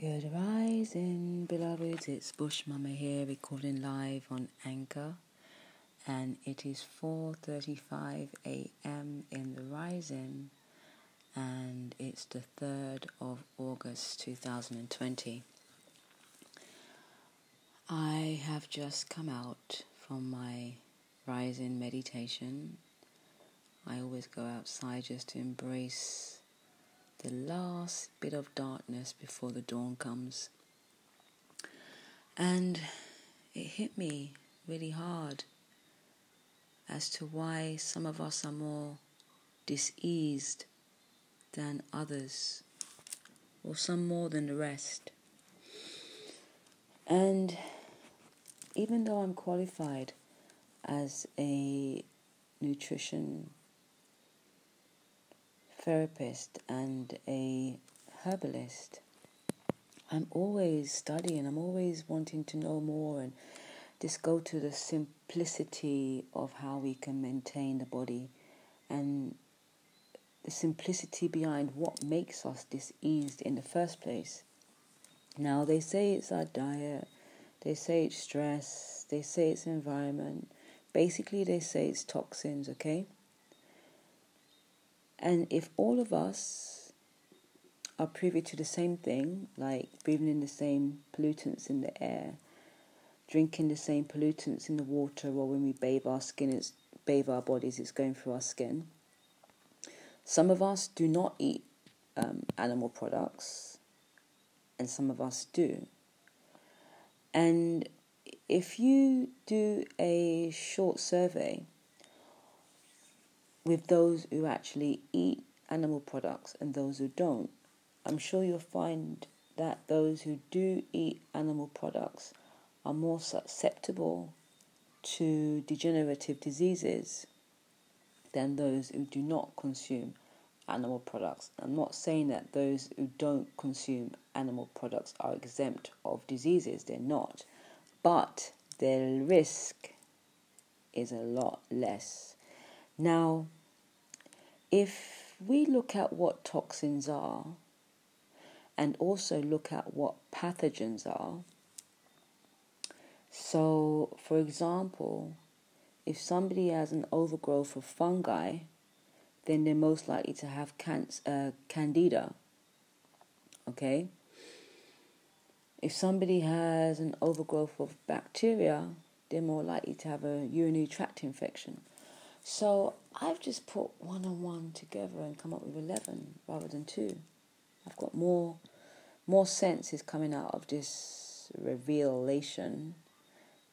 Good rising, beloveds. It's Bush Mama here, recording live on Anchor, and it is 4:35 a.m. in the rising, and it's the third of August 2020. I have just come out from my rising meditation. I always go outside just to embrace the last bit of darkness before the dawn comes. And it hit me really hard as to why some of us are more diseased than others, or some more than the rest. And even though I'm qualified as a nutrition therapist and a herbalist, I'm always studying, I'm always wanting to know more and just go to the simplicity of how we can maintain the body and the simplicity behind what makes us diseased in the first place. Now, they say it's our diet, they say it's stress, they say it's environment. Basically, they say it's toxins, okay? And if all of us are privy to the same thing, like breathing in the same pollutants in the air, drinking the same pollutants in the water, or when we bathe our skin, it's bathe our bodies, it's going through our skin. Some of us do not eat um, animal products, and some of us do. And if you do a short survey with those who actually eat animal products and those who don't, I'm sure you'll find that those who do eat animal products are more susceptible to degenerative diseases than those who do not consume animal products. I'm not saying that those who don't consume animal products are exempt of diseases, they're not, but their risk is a lot less. Now, if we look at what toxins are and also look at what pathogens are, so for example, if somebody has an overgrowth of fungi, then they're most likely to have uh, candida. Okay? If somebody has an overgrowth of bacteria, they're more likely to have a urinary tract infection. So I've just put one on one together and come up with 11 rather than two. I've got more, more senses coming out of this revelation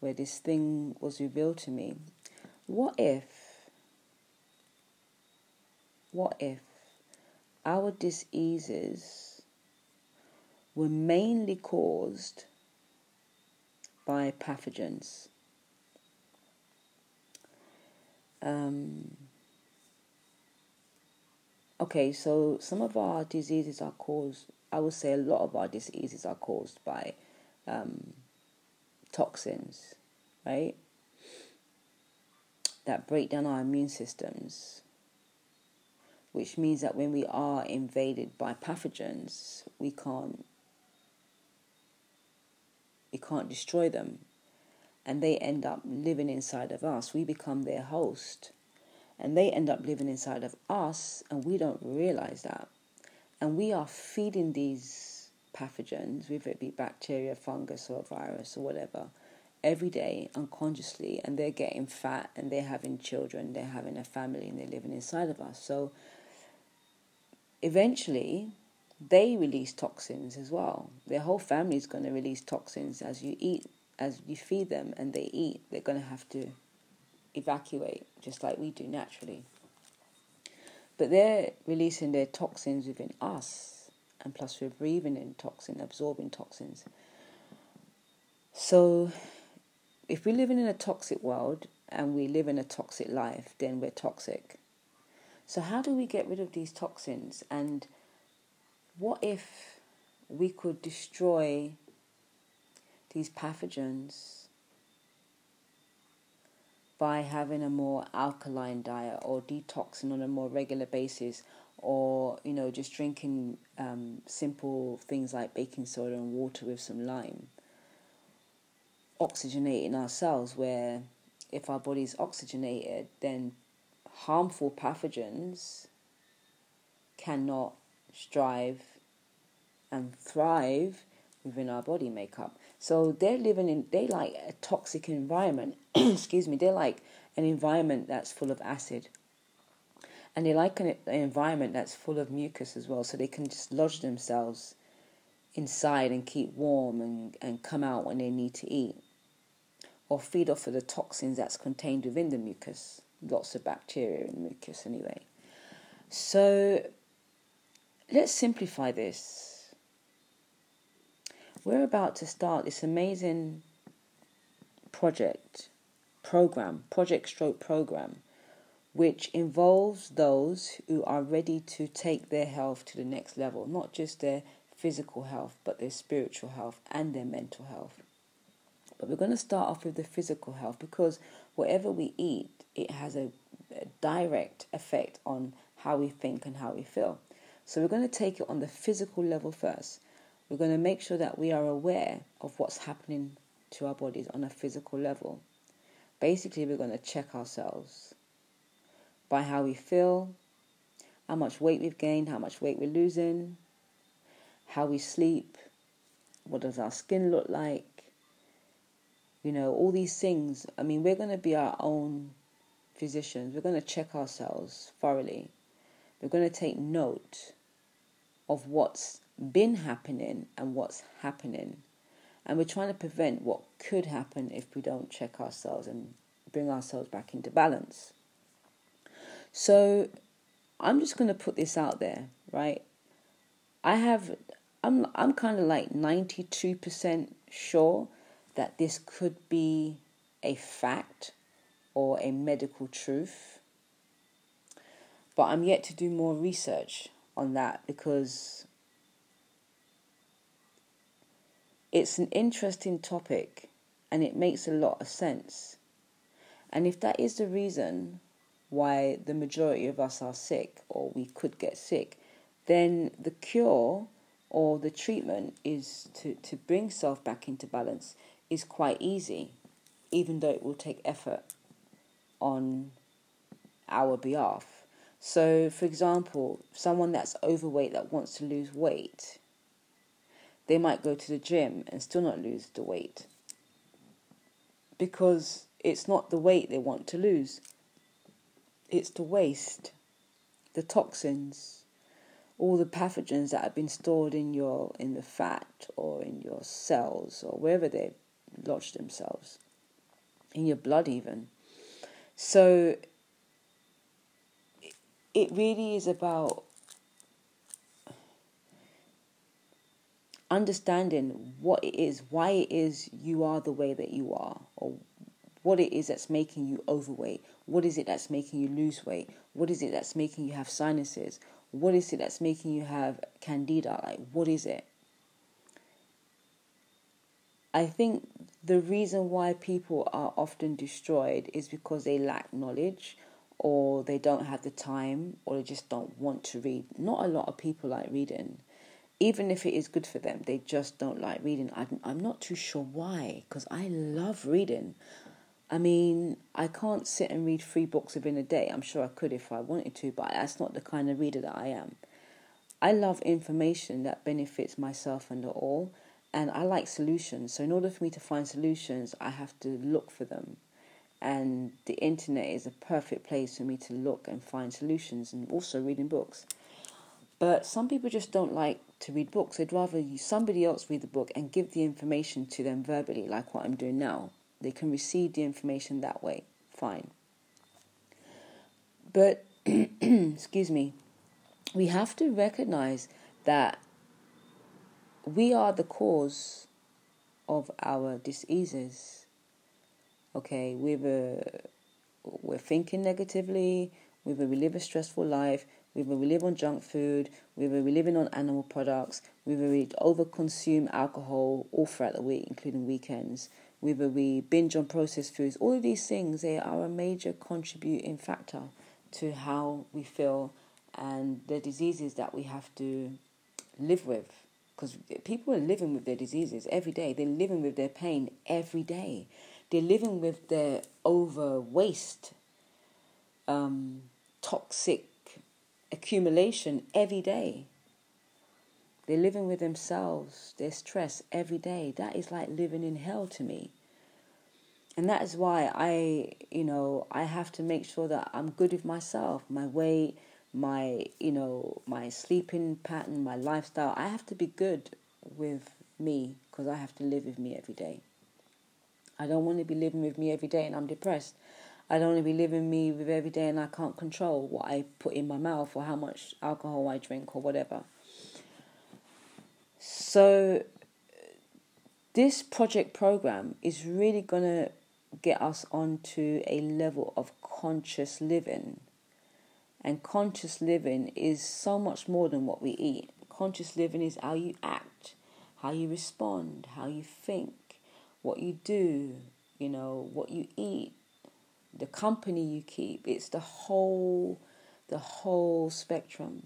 where this thing was revealed to me. What if, what if our diseases were mainly caused by pathogens? Um, okay, so some of our diseases are caused, I would say a lot of our diseases are caused by um, toxins, right? That break down our immune systems, which means that when we are invaded by pathogens, we can't we can't destroy them and they end up living inside of us. We become their host. And they end up living inside of us, and we don't realize that. And we are feeding these pathogens, whether it be bacteria, fungus, or virus, or whatever, every day unconsciously. And they're getting fat, and they're having children, they're having a family, and they're living inside of us. So eventually, they release toxins as well. Their whole family is going to release toxins as you eat as you feed them and they eat, they're going to have to evacuate just like we do naturally. But they're releasing their toxins within us, and plus we're breathing in toxin, absorbing toxins. So, if we're living in a toxic world and we live in a toxic life, then we're toxic. So, how do we get rid of these toxins? And what if we could destroy these pathogens by having a more alkaline diet or detoxing on a more regular basis or you know just drinking um, simple things like baking soda and water with some lime oxygenating our cells where if our body is oxygenated then harmful pathogens cannot strive and thrive within our body makeup so they're living in they like a toxic environment excuse me they're like an environment that's full of acid and they like an, an environment that's full of mucus as well, so they can just lodge themselves inside and keep warm and, and come out when they need to eat or feed off of the toxins that's contained within the mucus. Lots of bacteria in mucus, anyway. So let's simplify this. We're about to start this amazing project, program, project stroke program which involves those who are ready to take their health to the next level, not just their physical health, but their spiritual health and their mental health. But we're going to start off with the physical health because whatever we eat, it has a, a direct effect on how we think and how we feel. So we're going to take it on the physical level first. We're going to make sure that we are aware of what's happening to our bodies on a physical level. Basically, we're going to check ourselves by how we feel, how much weight we've gained, how much weight we're losing, how we sleep, what does our skin look like, you know, all these things. I mean, we're going to be our own physicians. We're going to check ourselves thoroughly. We're going to take note of what's been happening and what's happening. And we're trying to prevent what could happen if we don't check ourselves and bring ourselves back into balance. So I'm just going to put this out there, right? I have I'm I'm kind of like 92% sure that this could be a fact or a medical truth. But I'm yet to do more research on that because it's an interesting topic and it makes a lot of sense. And if that is the reason why the majority of us are sick or we could get sick, then the cure or the treatment is to, to bring self back into balance is quite easy, even though it will take effort on our behalf. So, for example, someone that's overweight that wants to lose weight, they might go to the gym and still not lose the weight. Because it's not the weight they want to lose. It's the waste, the toxins, all the pathogens that have been stored in your in the fat or in your cells or wherever they lodge themselves, in your blood even. So it really is about understanding what it is, why it is you are the way that you are, or what it is that's making you overweight, what is it that's making you lose weight, what is it that's making you have sinuses, what is it that's making you have candida, like what is it? I think the reason why people are often destroyed is because they lack knowledge or they don't have the time or they just don't want to read. Not a lot of people like reading. Even if it is good for them, they just don't like reading. I'm, I'm not too sure why, because I love reading. I mean, I can't sit and read three books within a day. I'm sure I could if I wanted to, but that's not the kind of reader that I am. I love information that benefits myself and all, and I like solutions. So, in order for me to find solutions, I have to look for them. And the internet is a perfect place for me to look and find solutions and also reading books. But some people just don't like to read books. They'd rather you somebody else read the book and give the information to them verbally, like what I'm doing now. They can receive the information that way. Fine. But, excuse me, we have to recognize that we are the cause of our diseases. Okay, we're, we're thinking negatively, whether we live a stressful life, whether we live on junk food, whether we're living on animal products, whether we overconsume alcohol all throughout the week, including weekends, whether we binge on processed foods, all of these things, they are a major contributing factor to how we feel and the diseases that we have to live with. Because people are living with their diseases every day. They're living with their pain every day. They're living with their over waste, um, toxic accumulation every day. They're living with themselves, their stress every day. That is like living in hell to me. And that is why I, you know, I have to make sure that I'm good with myself, my weight, my, you know, my sleeping pattern, my lifestyle. I have to be good with me because I have to live with me every day. I don't want to be living with me every day and I'm depressed. I don't be living me with every day and I can't control what I put in my mouth or how much alcohol I drink or whatever. So, this project program is really going to get us onto a level of conscious living. And conscious living is so much more than what we eat. Conscious living is how you act, how you respond, how you think, what you do, you know, what you eat, the company you keep. It's the whole the whole spectrum.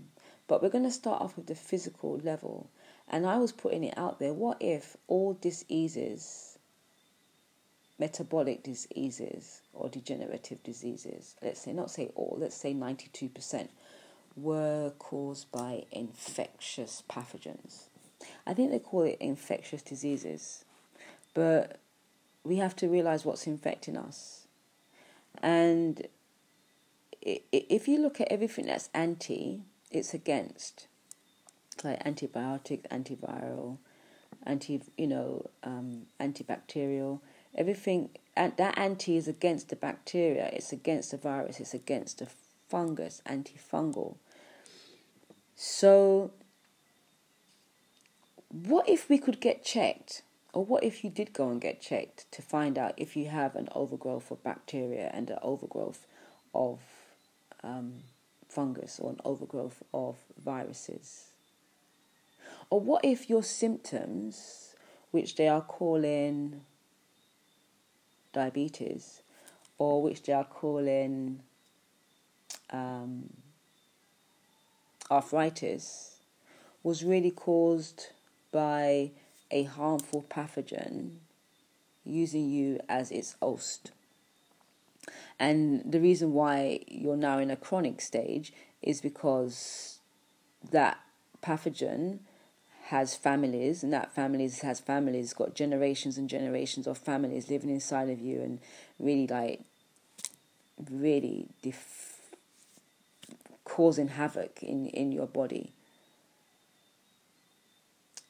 But we're going to start off with the physical level. And I was putting it out there what if all diseases, metabolic diseases or degenerative diseases, let's say, not say all, let's say 92%, were caused by infectious pathogens? I think they call it infectious diseases. But we have to realize what's infecting us and if you look at everything that's anti, it's against, like antibiotic, antiviral, anti, you know, um, antibacterial. Everything that anti is against the bacteria. It's against the virus. It's against the fungus. Antifungal. So, what if we could get checked? Or what if you did go and get checked to find out if you have an overgrowth of bacteria and an overgrowth of um, fungus or an overgrowth of viruses? Or what if your symptoms, which they are calling diabetes, or which they are calling um, arthritis, was really caused by a harmful pathogen using you as its host. And the reason why you're now in a chronic stage is because that pathogen has families, and that families has families, got generations and generations of families living inside of you, and really like, really def- causing havoc in in your body.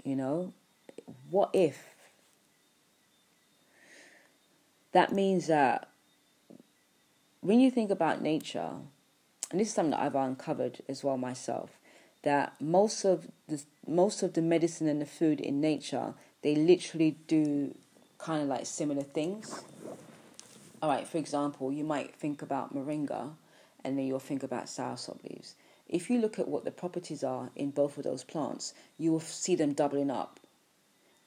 You know, what if? That means that when you think about nature, and this is something that I've uncovered as well myself, that most of the most of the medicine and the food in nature, they literally do kind of like similar things. All right, for example, you might think about moringa, and then you'll think about soursop leaves. If you look at what the properties are in both of those plants, you will see them doubling up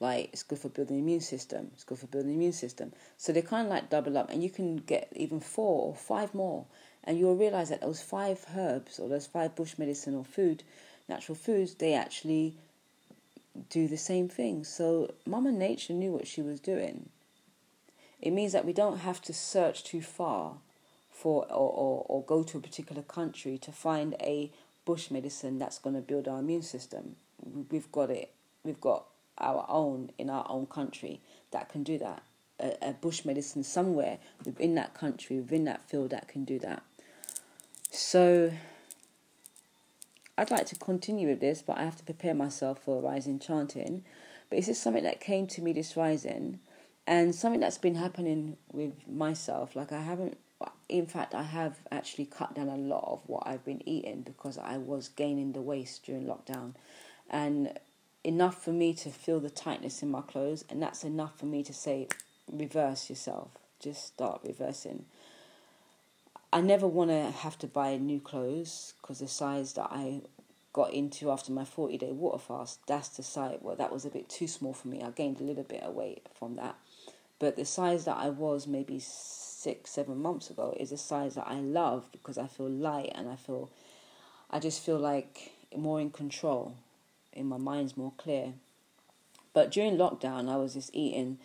like it's good for building the immune system. It's good for building the immune system. So they kind of like double up, and you can get even four or five more, and you'll realize that those five herbs or those five bush medicine or food, natural foods, they actually do the same thing. So Mama Nature knew what she was doing. It means that we don't have to search too far for or, or, or go to a particular country to find a bush medicine that's going to build our immune system. We've got it. We've got our own in our own country that can do that. A, a bush medicine somewhere within that country, within that field that can do that. So I'd like to continue with this, but I have to prepare myself for rising chanting. But this is something that came to me this rising, and something that's been happening with myself. Like I haven't, in fact, I have actually cut down a lot of what I've been eating because I was gaining the waist during lockdown, and enough for me to feel the tightness in my clothes, and that's enough for me to say, reverse yourself. Just start reversing. I never want to have to buy new clothes because the size that I got into after my 40 day water fast, that's the size, well, that was a bit too small for me. I gained a little bit of weight from that. But the size that I was maybe six, seven months ago is a size that I love because I feel light and I feel I just feel like more in control, in my mind's more clear. But during lockdown, I was just eating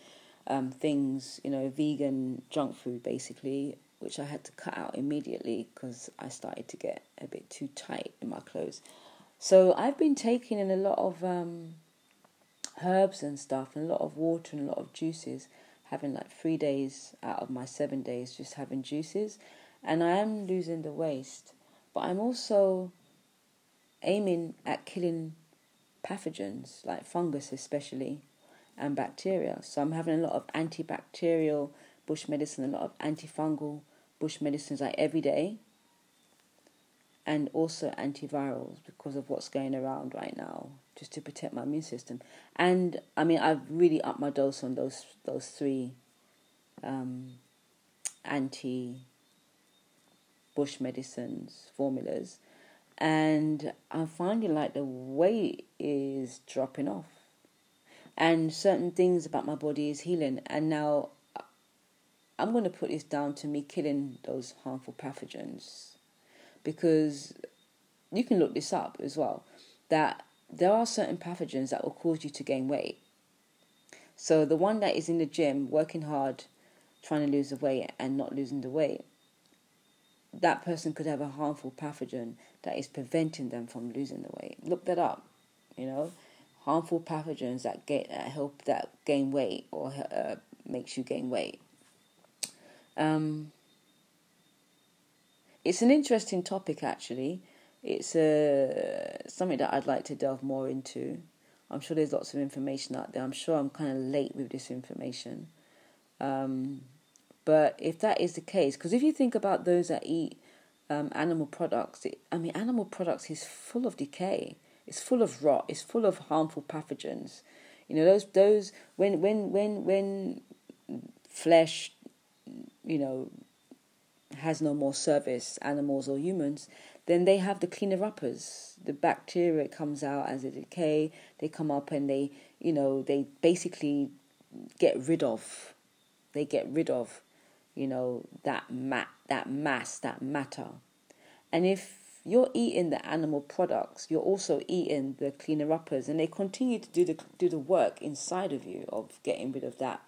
um, things, you know, vegan junk food basically, which I had to cut out immediately because I started to get a bit too tight in my clothes. So I've been taking in a lot of um, herbs and stuff, and a lot of water and a lot of juices. Having like three days out of my seven days just having juices, and I am losing the waste. But I'm also aiming at killing pathogens like fungus, especially, and bacteria. So I'm having a lot of antibacterial bush medicine, a lot of antifungal bush medicines like every day, and also antivirals because of what's going around right now, just to protect my immune system. And I mean, I've really upped my dose on those those three um, anti bush medicines formulas, and I'm finding like the weight is dropping off, and certain things about my body is healing. And now uh, I'm going to put this down to me killing those harmful pathogens because you can look this up as well that there are certain pathogens that will cause you to gain weight. So the one that is in the gym working hard trying to lose the weight and not losing the weight that person could have a harmful pathogen that is preventing them from losing the weight. Look that up, you know, harmful pathogens that get uh, help that gain weight or uh, makes you gain weight. Um, it's an interesting topic, actually. It's uh, something that I'd like to delve more into. I'm sure there's lots of information out there. I'm sure I'm kind of late with this information. Um, but if that is the case, because if you think about those that eat um, animal products, it, I mean, animal products is full of decay. It's full of rot. It's full of harmful pathogens. You know, those those when when when when flesh you know, has no more service, animals or humans, then they have the cleaner uppers. The bacteria comes out as a decay. They come up and they, you know, they basically get rid of. They get rid of, you know, that mat, that mass, that matter. And if you're eating the animal products, you're also eating the cleaner uppers, and they continue to do the do the work inside of you of getting rid of that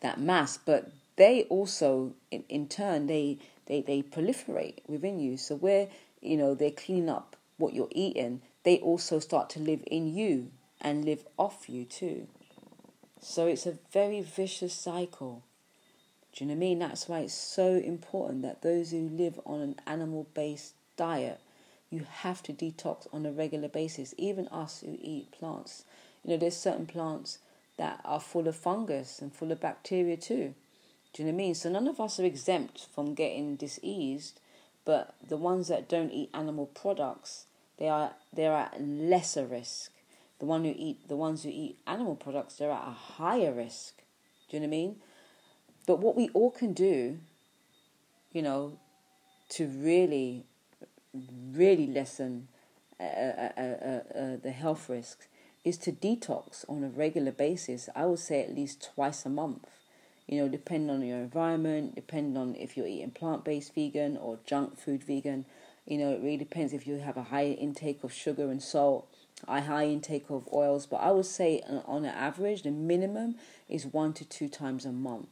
that mass. But they also in, in turn they, they they proliferate within you so where you know they clean up what you're eating they also start to live in you and live off you too so it's a very vicious cycle do you know what i mean that's why it's so important that those who live on an animal based diet you have to detox on a regular basis even us who eat plants you know there's certain plants that are full of fungus and full of bacteria too do you know what I mean? So none of us are exempt from getting diseased, but the ones that don't eat animal products, they are they are at lesser risk. The one who eat the ones who eat animal products, they're at a higher risk. Do you know what I mean? But what we all can do, you know, to really, really lessen uh, uh, uh, uh, the health risks is to detox on a regular basis. I would say at least twice a month you know, depending on your environment, depending on if you're eating plant based vegan or junk food vegan. You know, it really depends if you have a high intake of sugar and salt, a high intake of oils. But I would say, on an average, the minimum is one to two times a month.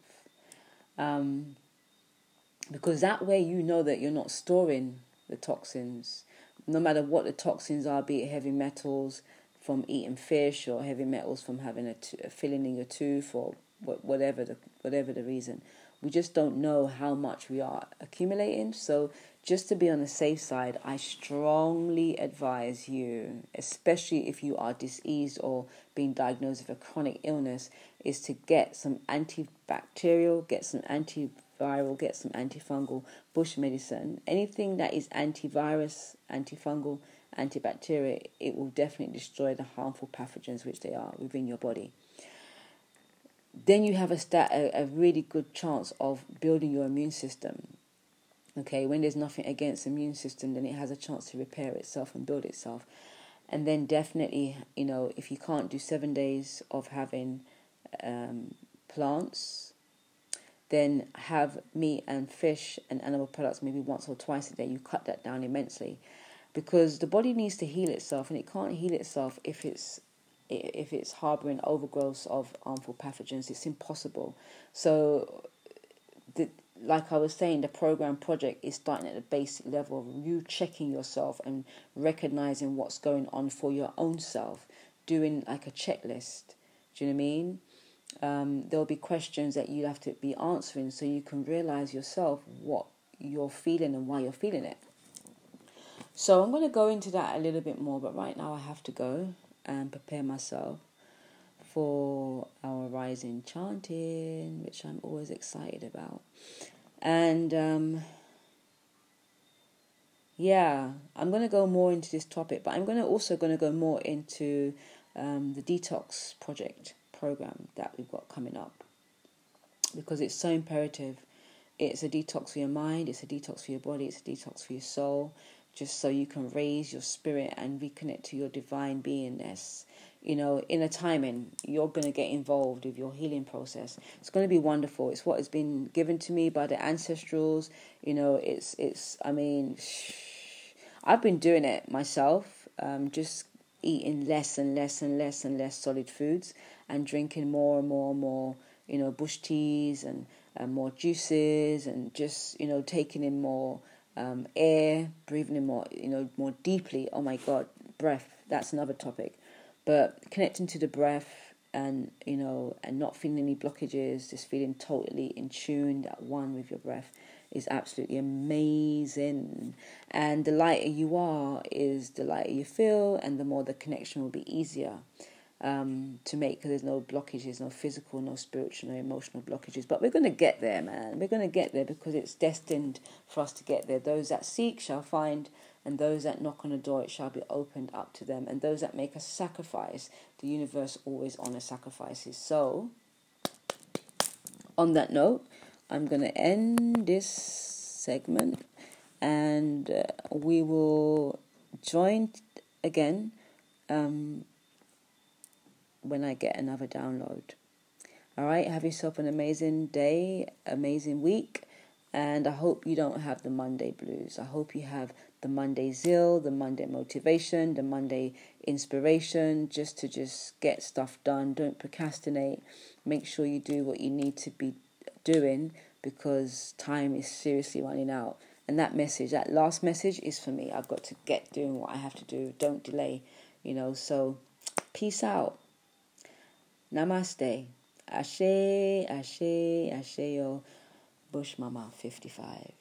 Um, because that way you know that you're not storing the toxins, no matter what the toxins are, be it heavy metals from eating fish or heavy metals from having a, filling in your tooth or whatever the whatever the reason. We just don't know how much we are accumulating. So just to be on the safe side, I strongly advise you, especially if you are diseased or being diagnosed with a chronic illness, is to get some antibacterial, get some antiviral, get some antifungal bush medicine. Anything that is antivirus, antifungal, antibacterial, it will definitely destroy the harmful pathogens which they are within your body then you have a, stat, a, a really good chance of building your immune system. Okay, when there's nothing against the immune system, then it has a chance to repair itself and build itself. And then definitely, you know, if you can't do seven days of having um, plants, then have meat and fish and animal products maybe once or twice a day. You cut that down immensely. because the body needs to heal itself and it can't heal itself if it's if it's harboring overgrowth of harmful pathogens it's impossible so the like I was saying, the program project is starting at the basic level of you checking yourself and recognizing what's going on for your own self, doing like a checklist. Do you know what I mean? Um, there'll be questions that you have to be answering so you can realize yourself what you're feeling and why you're feeling it. So I'm going to go into that a little bit more, but right now I have to go and prepare myself for our rising chanting, which I'm always excited about. And um, yeah, I'm going to go more into this topic, but I'm going to also going to go more into um, the detox project program that we've got coming up because it's so imperative. It's a detox for your mind, it's a detox for your body, it's a detox for your soul, just so you can raise your spirit and reconnect to your divine beingness you know, in a timing, you're going to get involved with your healing process. It's going to be wonderful. It's what has been given to me by the ancestrals. You know, it's it's. I mean, I've been doing it myself. Um, just eating less and less and less and less solid foods, and drinking more and more and more. You know, bush teas and, and more juices, and just you know taking in more um, air, breathing in more. You know, more deeply. Oh my God, breath. That's another topic but connecting to the breath and you know and not feeling any blockages just feeling totally in tune at one with your breath is absolutely amazing and the lighter you are is the lighter you feel and the more the connection will be easier um, to make because there's no blockages no physical no spiritual no emotional blockages but we're going to get there man we're going to get there because it's destined for us to get there those that seek shall find and those that knock on a door, it shall be opened up to them. And those that make a sacrifice, the universe always honors sacrifices. So, on that note, I'm going to end this segment and uh, we will join again um, when I get another download. All right, have yourself an amazing day, amazing week, and I hope you don't have the Monday blues. I hope you have the Monday zeal, the Monday motivation, the Monday inspiration, just to just get stuff done. Don't procrastinate. Make sure you do what you need to be doing because time is seriously running out. And that message, that last message is for me. I've got to get doing what I have to do. Don't delay, you know. So, peace out. Namaste. Ashe, Ashe, yo. Bush Mama 55.